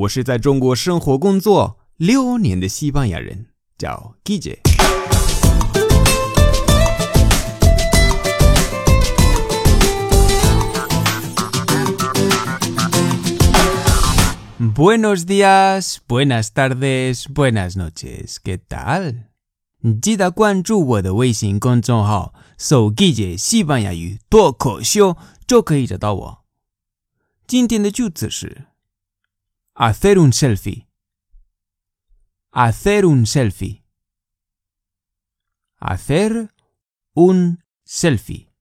我是在中国生活工作六年的西班牙人，叫 g i j Buenos días, buenas tardes, buenas noches. ¿Qué tal? 记得关注我的微信公众号“手机姐西班牙语脱口秀”，就可以找到我。今天的句子是。Hacer un selfie. Hacer un selfie. Hacer un selfie.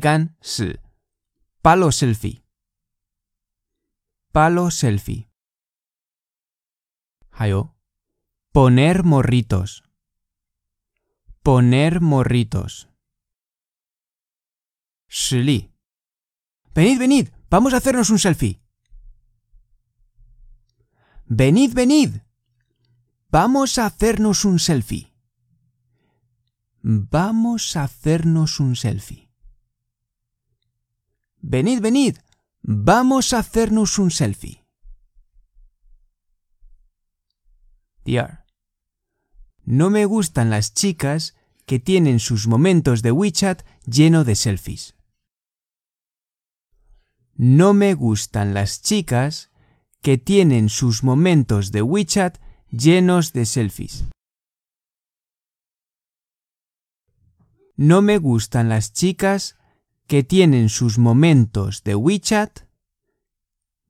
gan. Palo selfie. Palo selfie. Hayo. Poner morritos. Poner morritos. Shili. Venid, venid vamos a hacernos un selfie. Venid, venid. Vamos a hacernos un selfie. Vamos a hacernos un selfie. Venid, venid. Vamos a hacernos un selfie. Dear. No me gustan las chicas que tienen sus momentos de WeChat lleno de selfies. No me gustan las chicas que tienen sus momentos de WeChat llenos de selfies. No me gustan las chicas que tienen sus momentos de WeChat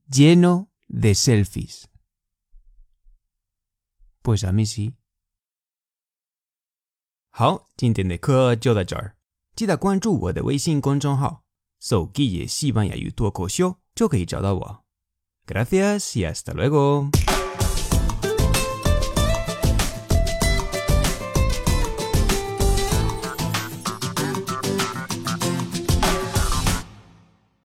lleno de selfies. Pues a mí sí. 好，今天的课就到这儿，记得关注我的微信公众号。 手机也西班牙语脱口秀就可以找到我。Gracias y hasta luego。